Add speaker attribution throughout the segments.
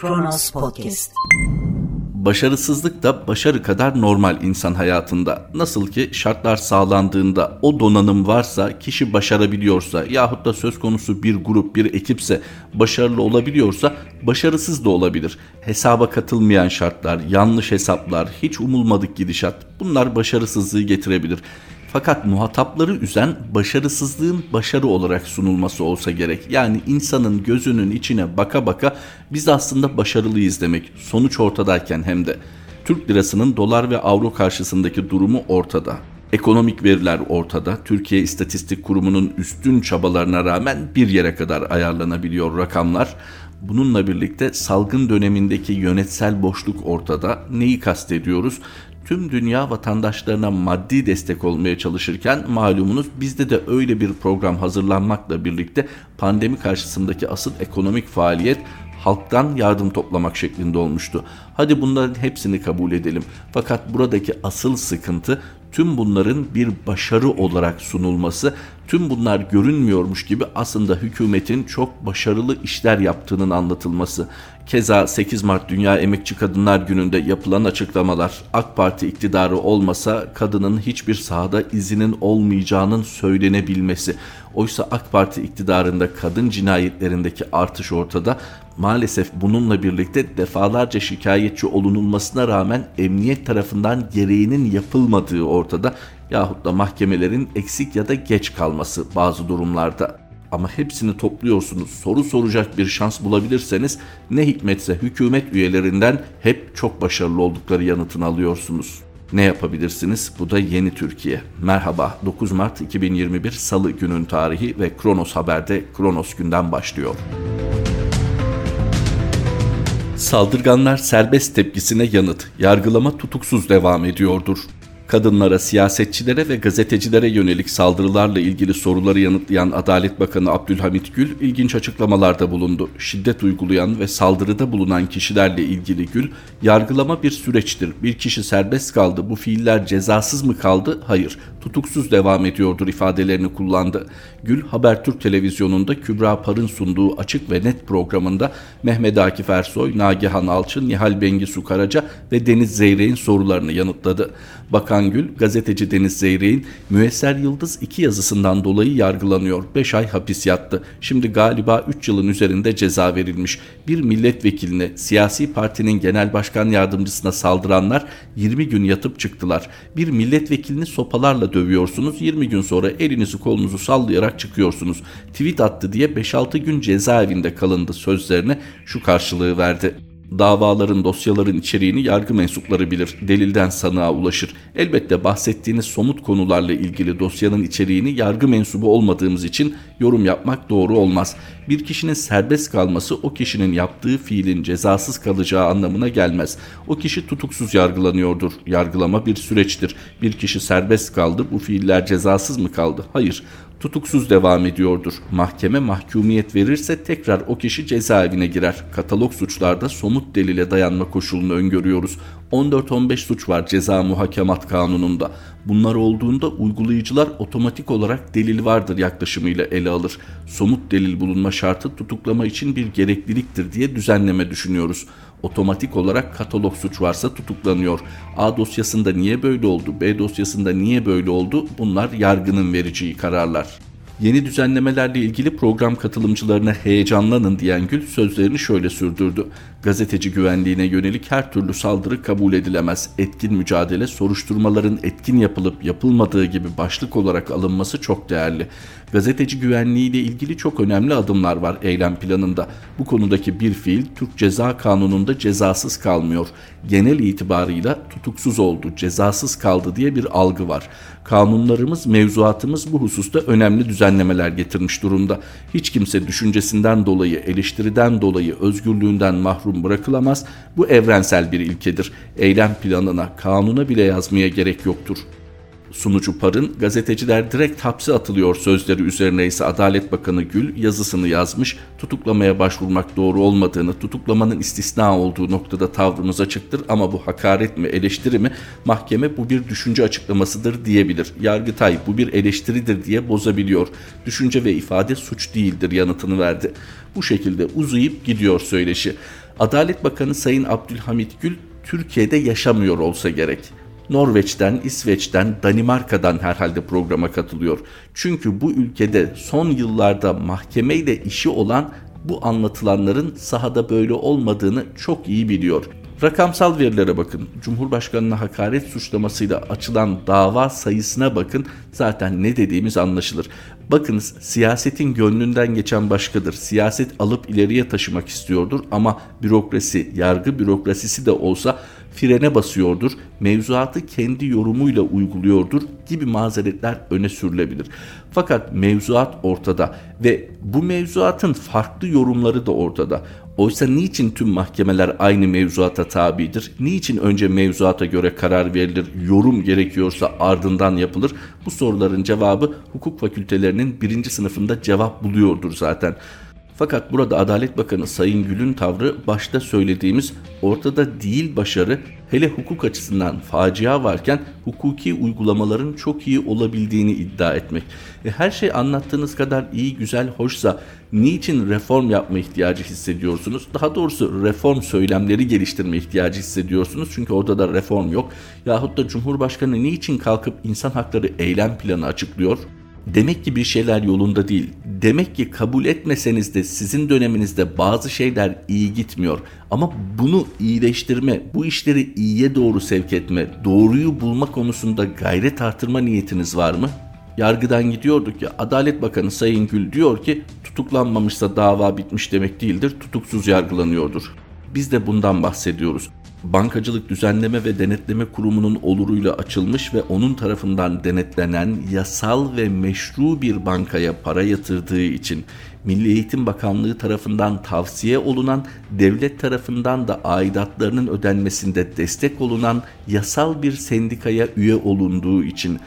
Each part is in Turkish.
Speaker 1: Kronos Podcast.
Speaker 2: Başarısızlık da başarı kadar normal insan hayatında. Nasıl ki şartlar sağlandığında o donanım varsa, kişi başarabiliyorsa yahut da söz konusu bir grup, bir ekipse başarılı olabiliyorsa başarısız da olabilir. Hesaba katılmayan şartlar, yanlış hesaplar, hiç umulmadık gidişat bunlar başarısızlığı getirebilir. Fakat muhatapları üzen başarısızlığın başarı olarak sunulması olsa gerek. Yani insanın gözünün içine baka baka biz aslında başarılıyız demek. Sonuç ortadayken hem de. Türk lirasının dolar ve avro karşısındaki durumu ortada. Ekonomik veriler ortada. Türkiye İstatistik Kurumu'nun üstün çabalarına rağmen bir yere kadar ayarlanabiliyor rakamlar. Bununla birlikte salgın dönemindeki yönetsel boşluk ortada. Neyi kastediyoruz? Tüm dünya vatandaşlarına maddi destek olmaya çalışırken malumunuz bizde de öyle bir program hazırlanmakla birlikte pandemi karşısındaki asıl ekonomik faaliyet halktan yardım toplamak şeklinde olmuştu. Hadi bunların hepsini kabul edelim. Fakat buradaki asıl sıkıntı tüm bunların bir başarı olarak sunulması, tüm bunlar görünmüyormuş gibi aslında hükümetin çok başarılı işler yaptığının anlatılması. Keza 8 Mart Dünya Emekçi Kadınlar Günü'nde yapılan açıklamalar AK Parti iktidarı olmasa kadının hiçbir sahada izinin olmayacağının söylenebilmesi. Oysa AK Parti iktidarında kadın cinayetlerindeki artış ortada. Maalesef bununla birlikte defalarca şikayetçi olunulmasına rağmen emniyet tarafından gereğinin yapılmadığı ortada yahut da mahkemelerin eksik ya da geç kalması bazı durumlarda ama hepsini topluyorsunuz. Soru soracak bir şans bulabilirseniz ne hikmetse hükümet üyelerinden hep çok başarılı oldukları yanıtını alıyorsunuz. Ne yapabilirsiniz? Bu da yeni Türkiye. Merhaba 9 Mart 2021 Salı günün tarihi ve Kronos Haber'de Kronos günden başlıyor. Saldırganlar serbest tepkisine yanıt. Yargılama tutuksuz devam ediyordur kadınlara, siyasetçilere ve gazetecilere yönelik saldırılarla ilgili soruları yanıtlayan Adalet Bakanı Abdülhamit Gül ilginç açıklamalarda bulundu. Şiddet uygulayan ve saldırıda bulunan kişilerle ilgili Gül, yargılama bir süreçtir. Bir kişi serbest kaldı, bu fiiller cezasız mı kaldı? Hayır, tutuksuz devam ediyordur ifadelerini kullandı. Gül, Habertürk televizyonunda Kübra Par'ın sunduğu Açık ve Net programında Mehmet Akif Ersoy, Nagihan Alçın, Nihal Bengisu Karaca ve Deniz Zeyrek'in sorularını yanıtladı. Bakan Gül, gazeteci Deniz Zeyrek'in Müesser Yıldız 2 yazısından dolayı yargılanıyor. 5 ay hapis yattı. Şimdi galiba 3 yılın üzerinde ceza verilmiş. Bir milletvekiline, siyasi partinin genel başkan yardımcısına saldıranlar 20 gün yatıp çıktılar. Bir milletvekilini sopalarla dövüyorsunuz. 20 gün sonra elinizi kolunuzu sallayarak çıkıyorsunuz. Tweet attı diye 5-6 gün cezaevinde kalındı sözlerine şu karşılığı verdi. Davaların, dosyaların içeriğini yargı mensupları bilir. Delilden sanığa ulaşır. Elbette bahsettiğiniz somut konularla ilgili dosyanın içeriğini yargı mensubu olmadığımız için yorum yapmak doğru olmaz. Bir kişinin serbest kalması o kişinin yaptığı fiilin cezasız kalacağı anlamına gelmez. O kişi tutuksuz yargılanıyordur. Yargılama bir süreçtir. Bir kişi serbest kaldı, bu fiiller cezasız mı kaldı? Hayır tutuksuz devam ediyordur. Mahkeme mahkumiyet verirse tekrar o kişi cezaevine girer. Katalog suçlarda somut delile dayanma koşulunu öngörüyoruz. 14-15 suç var ceza muhakemat kanununda. Bunlar olduğunda uygulayıcılar otomatik olarak delil vardır yaklaşımıyla ele alır. Somut delil bulunma şartı tutuklama için bir gerekliliktir diye düzenleme düşünüyoruz. Otomatik olarak katalog suç varsa tutuklanıyor. A dosyasında niye böyle oldu, B dosyasında niye böyle oldu bunlar yargının vereceği kararlar. Yeni düzenlemelerle ilgili program katılımcılarına heyecanlanın diyen Gül sözlerini şöyle sürdürdü. Gazeteci güvenliğine yönelik her türlü saldırı kabul edilemez. Etkin mücadele soruşturmaların etkin yapılıp yapılmadığı gibi başlık olarak alınması çok değerli. Gazeteci güvenliği ile ilgili çok önemli adımlar var eylem planında. Bu konudaki bir fiil Türk Ceza Kanunu'nda cezasız kalmıyor. Genel itibarıyla tutuksuz oldu, cezasız kaldı diye bir algı var. Kanunlarımız, mevzuatımız bu hususta önemli düzenlemeler getirmiş durumda. Hiç kimse düşüncesinden dolayı, eleştiriden dolayı özgürlüğünden mahrum bırakılamaz. Bu evrensel bir ilkedir. Eylem planına, kanuna bile yazmaya gerek yoktur sunucu Par'ın gazeteciler direkt hapse atılıyor sözleri üzerine ise Adalet Bakanı Gül yazısını yazmış. Tutuklamaya başvurmak doğru olmadığını, tutuklamanın istisna olduğu noktada tavrımız açıktır ama bu hakaret mi, eleştiri mi? Mahkeme bu bir düşünce açıklamasıdır diyebilir. Yargıtay bu bir eleştiridir diye bozabiliyor. Düşünce ve ifade suç değildir yanıtını verdi. Bu şekilde uzayıp gidiyor söyleşi. Adalet Bakanı Sayın Abdülhamit Gül Türkiye'de yaşamıyor olsa gerek. Norveç'ten, İsveç'ten, Danimarka'dan herhalde programa katılıyor. Çünkü bu ülkede son yıllarda mahkemeyle işi olan bu anlatılanların sahada böyle olmadığını çok iyi biliyor. Rakamsal verilere bakın. Cumhurbaşkanına hakaret suçlamasıyla açılan dava sayısına bakın. Zaten ne dediğimiz anlaşılır. Bakınız siyasetin gönlünden geçen başkadır. Siyaset alıp ileriye taşımak istiyordur ama bürokrasi, yargı bürokrasisi de olsa frene basıyordur, mevzuatı kendi yorumuyla uyguluyordur gibi mazeretler öne sürülebilir. Fakat mevzuat ortada ve bu mevzuatın farklı yorumları da ortada. Oysa niçin tüm mahkemeler aynı mevzuata tabidir? Niçin önce mevzuata göre karar verilir, yorum gerekiyorsa ardından yapılır? Bu soruların cevabı hukuk fakültelerinin birinci sınıfında cevap buluyordur zaten. Fakat burada Adalet Bakanı Sayın Gül'ün tavrı başta söylediğimiz ortada değil başarı hele hukuk açısından facia varken hukuki uygulamaların çok iyi olabildiğini iddia etmek. E her şey anlattığınız kadar iyi, güzel, hoşsa niçin reform yapma ihtiyacı hissediyorsunuz? Daha doğrusu reform söylemleri geliştirme ihtiyacı hissediyorsunuz. Çünkü orada da reform yok. Yahut da Cumhurbaşkanı niçin kalkıp insan hakları eylem planı açıklıyor? Demek ki bir şeyler yolunda değil. Demek ki kabul etmeseniz de sizin döneminizde bazı şeyler iyi gitmiyor. Ama bunu iyileştirme, bu işleri iyiye doğru sevk etme, doğruyu bulma konusunda gayret artırma niyetiniz var mı? Yargıdan gidiyorduk ya Adalet Bakanı Sayın Gül diyor ki tutuklanmamışsa dava bitmiş demek değildir tutuksuz yargılanıyordur. Biz de bundan bahsediyoruz. Bankacılık Düzenleme ve Denetleme Kurumu'nun oluruyla açılmış ve onun tarafından denetlenen yasal ve meşru bir bankaya para yatırdığı için Milli Eğitim Bakanlığı tarafından tavsiye olunan, devlet tarafından da aidatlarının ödenmesinde destek olunan yasal bir sendikaya üye olunduğu için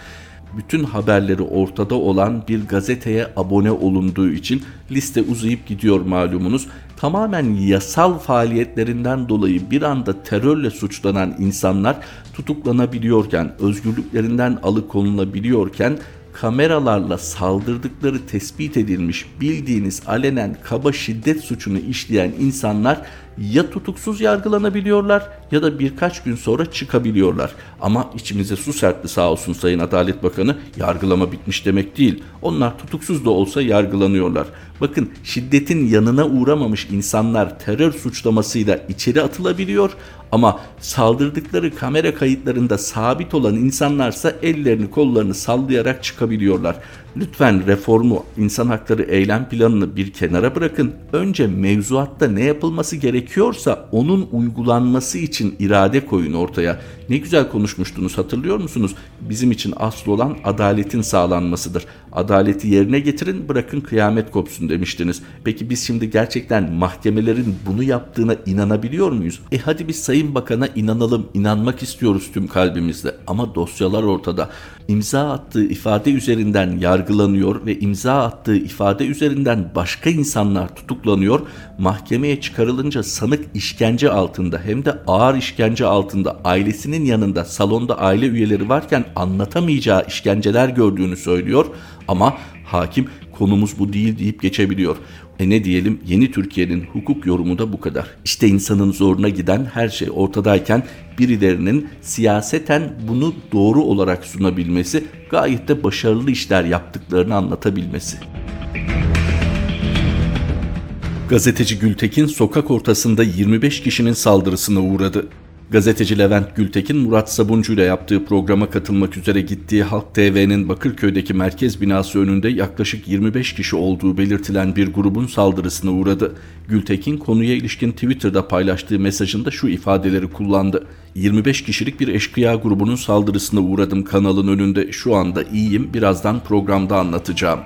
Speaker 2: bütün haberleri ortada olan bir gazeteye abone olunduğu için liste uzayıp gidiyor malumunuz. Tamamen yasal faaliyetlerinden dolayı bir anda terörle suçlanan insanlar tutuklanabiliyorken, özgürlüklerinden alıkonulabiliyorken kameralarla saldırdıkları tespit edilmiş bildiğiniz alenen kaba şiddet suçunu işleyen insanlar ya tutuksuz yargılanabiliyorlar ya da birkaç gün sonra çıkabiliyorlar. Ama içimize su serpti sağ olsun Sayın Adalet Bakanı yargılama bitmiş demek değil. Onlar tutuksuz da olsa yargılanıyorlar. Bakın şiddetin yanına uğramamış insanlar terör suçlamasıyla içeri atılabiliyor ama saldırdıkları kamera kayıtlarında sabit olan insanlarsa ellerini kollarını sallayarak çıkabiliyorlar. Lütfen reformu, insan hakları eylem planını bir kenara bırakın. Önce mevzuatta ne yapılması gerekiyorsa onun uygulanması için irade koyun ortaya. Ne güzel konuşmuştunuz hatırlıyor musunuz? Bizim için asıl olan adaletin sağlanmasıdır. Adaleti yerine getirin bırakın kıyamet kopsun demiştiniz. Peki biz şimdi gerçekten mahkemelerin bunu yaptığına inanabiliyor muyuz? E hadi biz Sayın Bakan'a inanalım, inanmak istiyoruz tüm kalbimizle. Ama dosyalar ortada. İmza attığı ifade üzerinden yargılanıyor ve imza attığı ifade üzerinden başka insanlar tutuklanıyor. Mahkemeye çıkarılınca sanık işkence altında hem de ağır işkence altında ailesinin yanında salonda aile üyeleri varken anlatamayacağı işkenceler gördüğünü söylüyor ama hakim konumuz bu değil deyip geçebiliyor. E ne diyelim yeni Türkiye'nin hukuk yorumu da bu kadar. İşte insanın zoruna giden her şey ortadayken birilerinin siyaseten bunu doğru olarak sunabilmesi, gayet de başarılı işler yaptıklarını anlatabilmesi. Gazeteci Gültekin sokak ortasında 25 kişinin saldırısına uğradı. Gazeteci Levent Gültekin Murat Sabuncu ile yaptığı programa katılmak üzere gittiği Halk TV'nin Bakırköy'deki merkez binası önünde yaklaşık 25 kişi olduğu belirtilen bir grubun saldırısına uğradı. Gültekin konuya ilişkin Twitter'da paylaştığı mesajında şu ifadeleri kullandı. 25 kişilik bir eşkıya grubunun saldırısına uğradım kanalın önünde. Şu anda iyiyim. Birazdan programda anlatacağım.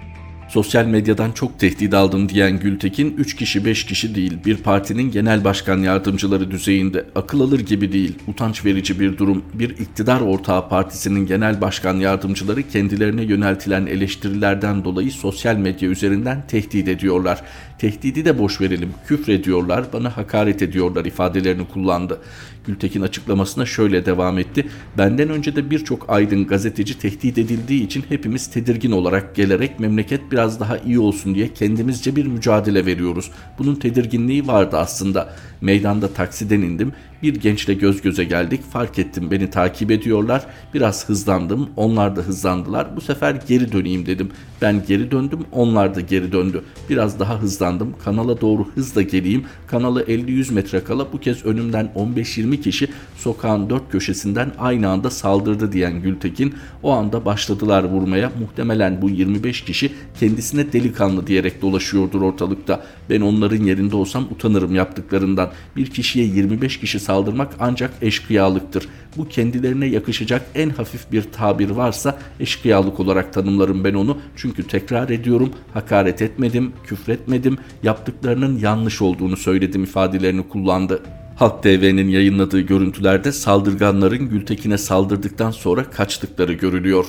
Speaker 2: Sosyal medyadan çok tehdit aldım diyen Gültekin 3 kişi 5 kişi değil bir partinin genel başkan yardımcıları düzeyinde akıl alır gibi değil utanç verici bir durum bir iktidar ortağı partisinin genel başkan yardımcıları kendilerine yöneltilen eleştirilerden dolayı sosyal medya üzerinden tehdit ediyorlar. Tehdidi de boş verelim küfrediyorlar bana hakaret ediyorlar ifadelerini kullandı. Gültekin açıklamasına şöyle devam etti. Benden önce de birçok aydın gazeteci tehdit edildiği için hepimiz tedirgin olarak gelerek memleket bir biraz daha iyi olsun diye kendimizce bir mücadele veriyoruz. Bunun tedirginliği vardı aslında. Meydanda taksiden indim. Bir gençle göz göze geldik. Fark ettim beni takip ediyorlar. Biraz hızlandım. Onlar da hızlandılar. Bu sefer geri döneyim dedim. Ben geri döndüm. Onlar da geri döndü. Biraz daha hızlandım. Kanala doğru hızla geleyim. Kanalı 50-100 metre kala bu kez önümden 15-20 kişi sokağın dört köşesinden aynı anda saldırdı diyen Gültekin o anda başladılar vurmaya. Muhtemelen bu 25 kişi kendisine delikanlı diyerek dolaşıyordur ortalıkta. Ben onların yerinde olsam utanırım yaptıklarından. Bir kişiye 25 kişi saldırmak ancak eşkıyalıktır. Bu kendilerine yakışacak en hafif bir tabir varsa eşkıyalık olarak tanımlarım ben onu. Çünkü tekrar ediyorum hakaret etmedim, küfretmedim, yaptıklarının yanlış olduğunu söyledim ifadelerini kullandı. Halk TV'nin yayınladığı görüntülerde saldırganların Gültekin'e saldırdıktan sonra kaçtıkları görülüyor.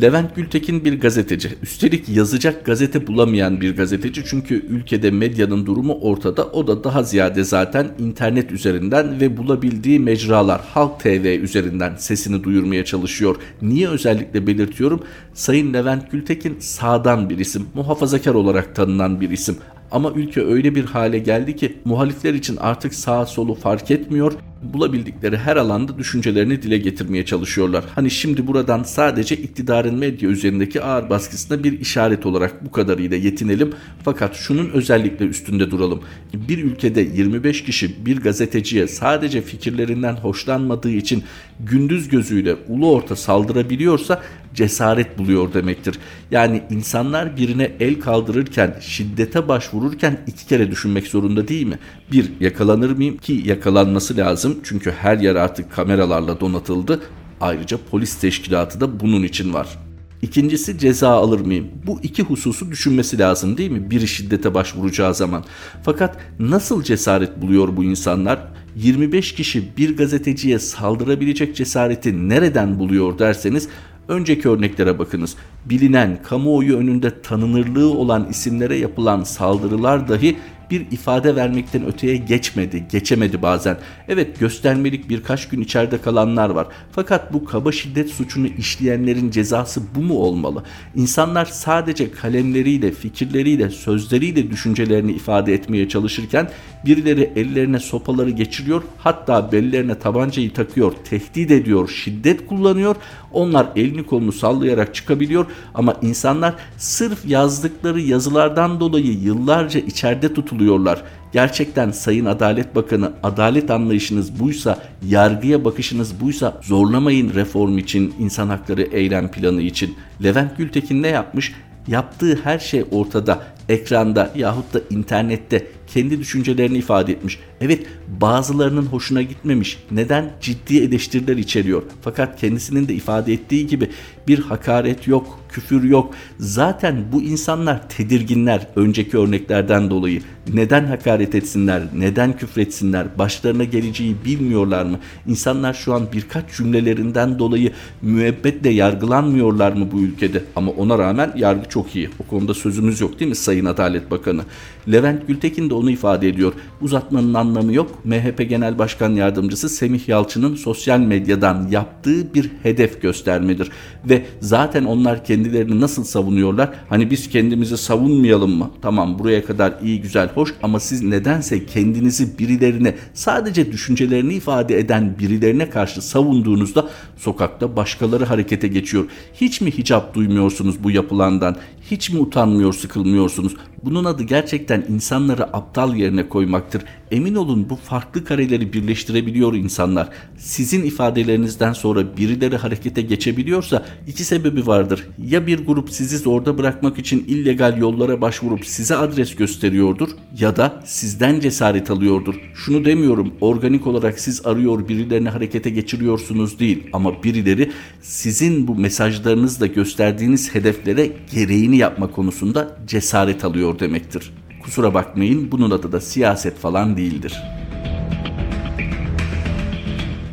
Speaker 2: Levent Gültekin bir gazeteci. Üstelik yazacak gazete bulamayan bir gazeteci çünkü ülkede medyanın durumu ortada. O da daha ziyade zaten internet üzerinden ve bulabildiği mecralar Halk TV üzerinden sesini duyurmaya çalışıyor. Niye özellikle belirtiyorum? Sayın Levent Gültekin sağdan bir isim, muhafazakar olarak tanınan bir isim. Ama ülke öyle bir hale geldi ki muhalifler için artık sağ solu fark etmiyor bulabildikleri her alanda düşüncelerini dile getirmeye çalışıyorlar. Hani şimdi buradan sadece iktidarın medya üzerindeki ağır baskısına bir işaret olarak bu kadarıyla yetinelim. Fakat şunun özellikle üstünde duralım. Bir ülkede 25 kişi bir gazeteciye sadece fikirlerinden hoşlanmadığı için gündüz gözüyle ulu orta saldırabiliyorsa cesaret buluyor demektir. Yani insanlar birine el kaldırırken, şiddete başvururken iki kere düşünmek zorunda değil mi? Bir, yakalanır mıyım ki yakalanması lazım çünkü her yer artık kameralarla donatıldı. Ayrıca polis teşkilatı da bunun için var. İkincisi ceza alır mıyım? Bu iki hususu düşünmesi lazım değil mi? Biri şiddete başvuracağı zaman. Fakat nasıl cesaret buluyor bu insanlar? 25 kişi bir gazeteciye saldırabilecek cesareti nereden buluyor derseniz Önceki örneklere bakınız. Bilinen, kamuoyu önünde tanınırlığı olan isimlere yapılan saldırılar dahi bir ifade vermekten öteye geçmedi, geçemedi bazen. Evet göstermelik birkaç gün içeride kalanlar var. Fakat bu kaba şiddet suçunu işleyenlerin cezası bu mu olmalı? İnsanlar sadece kalemleriyle, fikirleriyle, sözleriyle düşüncelerini ifade etmeye çalışırken birileri ellerine sopaları geçiriyor, hatta bellerine tabancayı takıyor, tehdit ediyor, şiddet kullanıyor. Onlar elini kolunu sallayarak çıkabiliyor ama insanlar sırf yazdıkları yazılardan dolayı yıllarca içeride tutuluyorlar. Gerçekten Sayın Adalet Bakanı adalet anlayışınız buysa, yargıya bakışınız buysa zorlamayın reform için, insan hakları eylem planı için. Levent Gültekin ne yapmış? Yaptığı her şey ortada, ekranda yahut da internette kendi düşüncelerini ifade etmiş. Evet bazılarının hoşuna gitmemiş. Neden? Ciddi eleştiriler içeriyor. Fakat kendisinin de ifade ettiği gibi bir hakaret yok, küfür yok. Zaten bu insanlar tedirginler önceki örneklerden dolayı. Neden hakaret etsinler, neden küfretsinler, başlarına geleceği bilmiyorlar mı? İnsanlar şu an birkaç cümlelerinden dolayı müebbetle yargılanmıyorlar mı bu ülkede? Ama ona rağmen yargı çok iyi. O konuda sözümüz yok değil mi Sayın Adalet Bakanı? Levent Gültekin de onu ifade ediyor. Uzatmanın anlamı yok. MHP Genel Başkan Yardımcısı Semih Yalçın'ın sosyal medyadan yaptığı bir hedef göstermedir. Ve zaten onlar kendilerini nasıl savunuyorlar? Hani biz kendimizi savunmayalım mı? Tamam buraya kadar iyi güzel hoş ama siz nedense kendinizi birilerine sadece düşüncelerini ifade eden birilerine karşı savunduğunuzda sokakta başkaları harekete geçiyor. Hiç mi hicap duymuyorsunuz bu yapılandan? Hiç mi utanmıyor, sıkılmıyorsunuz? Bunun adı gerçekten insanları aptal yerine koymaktır. Emin olun bu farklı kareleri birleştirebiliyor insanlar. Sizin ifadelerinizden sonra birileri harekete geçebiliyorsa iki sebebi vardır. Ya bir grup sizi zorda bırakmak için illegal yollara başvurup size adres gösteriyordur ya da sizden cesaret alıyordur. Şunu demiyorum organik olarak siz arıyor birilerini harekete geçiriyorsunuz değil ama birileri sizin bu mesajlarınızla gösterdiğiniz hedeflere gereğini yapma konusunda cesaret alıyor demektir. Kusura bakmayın bunun adı da siyaset falan değildir.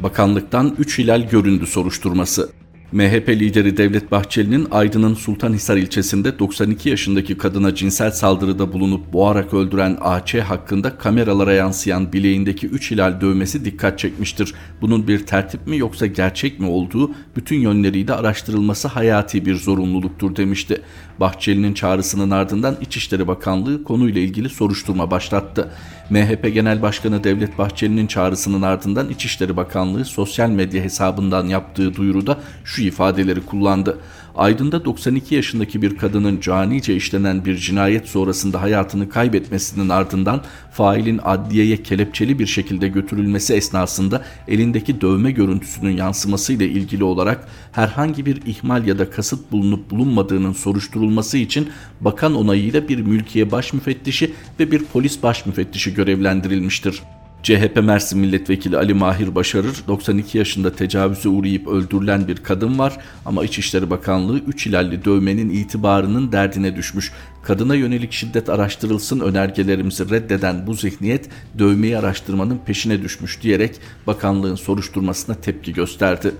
Speaker 2: Bakanlıktan 3 hilal göründü soruşturması. MHP lideri Devlet Bahçeli'nin Aydın'ın Sultanhisar ilçesinde 92 yaşındaki kadına cinsel saldırıda bulunup boğarak öldüren AÇ hakkında kameralara yansıyan bileğindeki 3 hilal dövmesi dikkat çekmiştir. Bunun bir tertip mi yoksa gerçek mi olduğu bütün yönleriyle araştırılması hayati bir zorunluluktur demişti. Bahçeli'nin çağrısının ardından İçişleri Bakanlığı konuyla ilgili soruşturma başlattı. MHP Genel Başkanı Devlet Bahçeli'nin çağrısının ardından İçişleri Bakanlığı sosyal medya hesabından yaptığı duyuruda şu ifadeleri kullandı. Aydın'da 92 yaşındaki bir kadının canice işlenen bir cinayet sonrasında hayatını kaybetmesinin ardından failin adliyeye kelepçeli bir şekilde götürülmesi esnasında elindeki dövme görüntüsünün yansımasıyla ilgili olarak herhangi bir ihmal ya da kasıt bulunup bulunmadığının soruşturulması için bakan onayıyla bir mülkiye baş müfettişi ve bir polis baş müfettişi görevlendirilmiştir. CHP Mersin Milletvekili Ali Mahir Başarır 92 yaşında tecavüze uğrayıp öldürülen bir kadın var ama İçişleri Bakanlığı 3 ilalli dövmenin itibarının derdine düşmüş. Kadına yönelik şiddet araştırılsın önergelerimizi reddeden bu zihniyet dövmeyi araştırmanın peşine düşmüş diyerek bakanlığın soruşturmasına tepki gösterdi.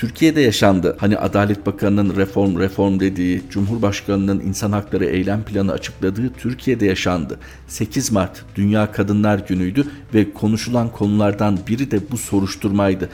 Speaker 2: Türkiye'de yaşandı. Hani Adalet Bakanı'nın reform reform dediği, Cumhurbaşkanı'nın insan hakları eylem planı açıkladığı Türkiye'de yaşandı. 8 Mart Dünya Kadınlar Günü'ydü ve konuşulan konulardan biri de bu soruşturmaydı.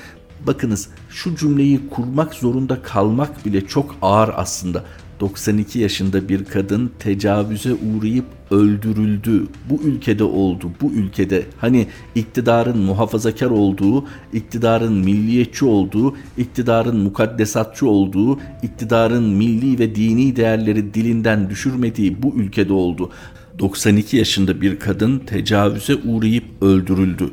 Speaker 2: Bakınız şu cümleyi kurmak zorunda kalmak bile çok ağır aslında. 92 yaşında bir kadın tecavüze uğrayıp öldürüldü. Bu ülkede oldu. Bu ülkede hani iktidarın muhafazakar olduğu, iktidarın milliyetçi olduğu, iktidarın mukaddesatçı olduğu, iktidarın milli ve dini değerleri dilinden düşürmediği bu ülkede oldu. 92 yaşında bir kadın tecavüze uğrayıp öldürüldü.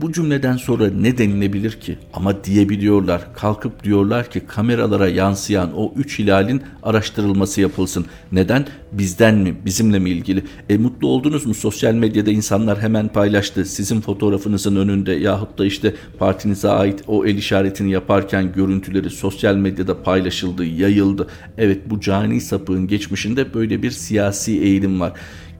Speaker 2: Bu cümleden sonra ne denilebilir ki? Ama diyebiliyorlar. Kalkıp diyorlar ki kameralara yansıyan o üç hilalin araştırılması yapılsın. Neden? Bizden mi? Bizimle mi ilgili? E mutlu oldunuz mu? Sosyal medyada insanlar hemen paylaştı. Sizin fotoğrafınızın önünde yahut da işte partinize ait o el işaretini yaparken görüntüleri sosyal medyada paylaşıldı, yayıldı. Evet bu cani sapığın geçmişinde böyle bir siyasi eğilim var.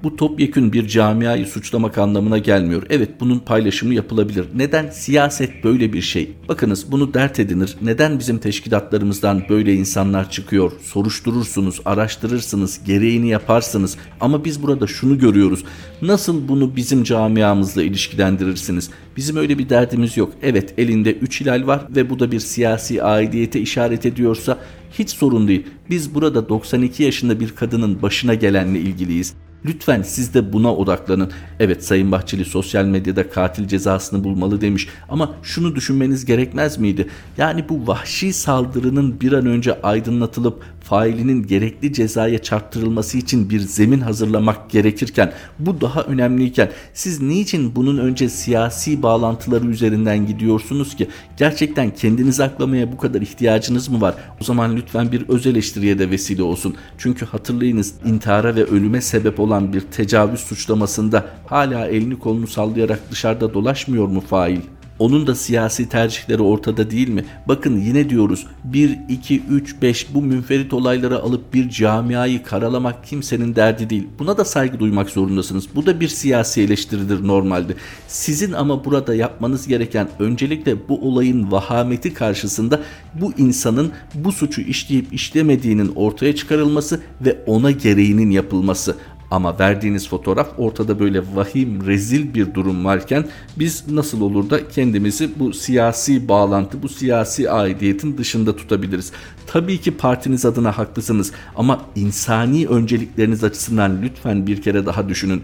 Speaker 2: Bu topyekün bir camiayı suçlamak anlamına gelmiyor. Evet bunun paylaşımı yapılabilir. Neden? Siyaset böyle bir şey. Bakınız bunu dert edinir. Neden bizim teşkilatlarımızdan böyle insanlar çıkıyor? Soruşturursunuz, araştırırsınız, gereğini yaparsınız. Ama biz burada şunu görüyoruz. Nasıl bunu bizim camiamızla ilişkilendirirsiniz? Bizim öyle bir derdimiz yok. Evet elinde 3 hilal var ve bu da bir siyasi aidiyete işaret ediyorsa hiç sorun değil. Biz burada 92 yaşında bir kadının başına gelenle ilgiliyiz. Lütfen siz de buna odaklanın. Evet Sayın Bahçeli sosyal medyada katil cezasını bulmalı demiş ama şunu düşünmeniz gerekmez miydi? Yani bu vahşi saldırının bir an önce aydınlatılıp failinin gerekli cezaya çarptırılması için bir zemin hazırlamak gerekirken bu daha önemliyken siz niçin bunun önce siyasi bağlantıları üzerinden gidiyorsunuz ki? Gerçekten kendinizi aklamaya bu kadar ihtiyacınız mı var? O zaman lütfen bir öz eleştiriye de vesile olsun. Çünkü hatırlayınız intihara ve ölüme sebep olan bir tecavüz suçlamasında hala elini kolunu sallayarak dışarıda dolaşmıyor mu fail? Onun da siyasi tercihleri ortada değil mi? Bakın yine diyoruz 1, 2, 3, 5 bu münferit olayları alıp bir camiayı karalamak kimsenin derdi değil. Buna da saygı duymak zorundasınız. Bu da bir siyasi eleştiridir normalde. Sizin ama burada yapmanız gereken öncelikle bu olayın vahameti karşısında bu insanın bu suçu işleyip işlemediğinin ortaya çıkarılması ve ona gereğinin yapılması. Ama verdiğiniz fotoğraf ortada böyle vahim, rezil bir durum varken biz nasıl olur da kendimizi bu siyasi bağlantı, bu siyasi aidiyetin dışında tutabiliriz? Tabii ki partiniz adına haklısınız ama insani öncelikleriniz açısından lütfen bir kere daha düşünün.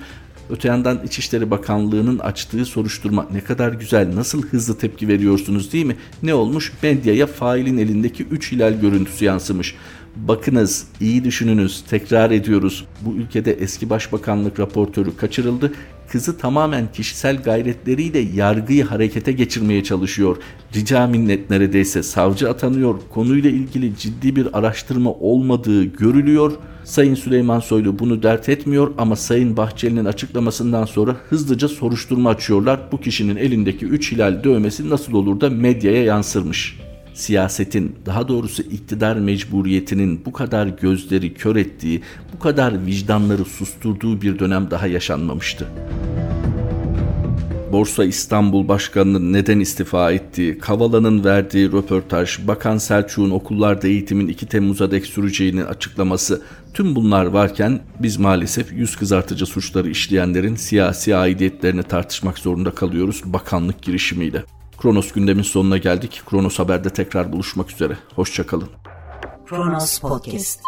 Speaker 2: Öte yandan İçişleri Bakanlığı'nın açtığı soruşturma ne kadar güzel, nasıl hızlı tepki veriyorsunuz değil mi? Ne olmuş? Medyaya failin elindeki 3 hilal görüntüsü yansımış. Bakınız, iyi düşününüz, tekrar ediyoruz. Bu ülkede eski başbakanlık raportörü kaçırıldı. Kızı tamamen kişisel gayretleriyle yargıyı harekete geçirmeye çalışıyor. Rica minnet neredeyse savcı atanıyor. Konuyla ilgili ciddi bir araştırma olmadığı görülüyor. Sayın Süleyman Soylu bunu dert etmiyor ama Sayın Bahçeli'nin açıklamasından sonra hızlıca soruşturma açıyorlar. Bu kişinin elindeki 3 hilal dövmesi nasıl olur da medyaya yansırmış siyasetin daha doğrusu iktidar mecburiyetinin bu kadar gözleri kör ettiği, bu kadar vicdanları susturduğu bir dönem daha yaşanmamıştı. Borsa İstanbul Başkanı'nın neden istifa ettiği, Kavala'nın verdiği röportaj, Bakan Selçuk'un okullarda eğitimin 2 Temmuz'a dek süreceğini açıklaması tüm bunlar varken biz maalesef yüz kızartıcı suçları işleyenlerin siyasi aidiyetlerini tartışmak zorunda kalıyoruz bakanlık girişimiyle. Kronos gündemin sonuna geldik. Kronos Haber'de tekrar buluşmak üzere. Hoşçakalın.
Speaker 1: Kronos Podcast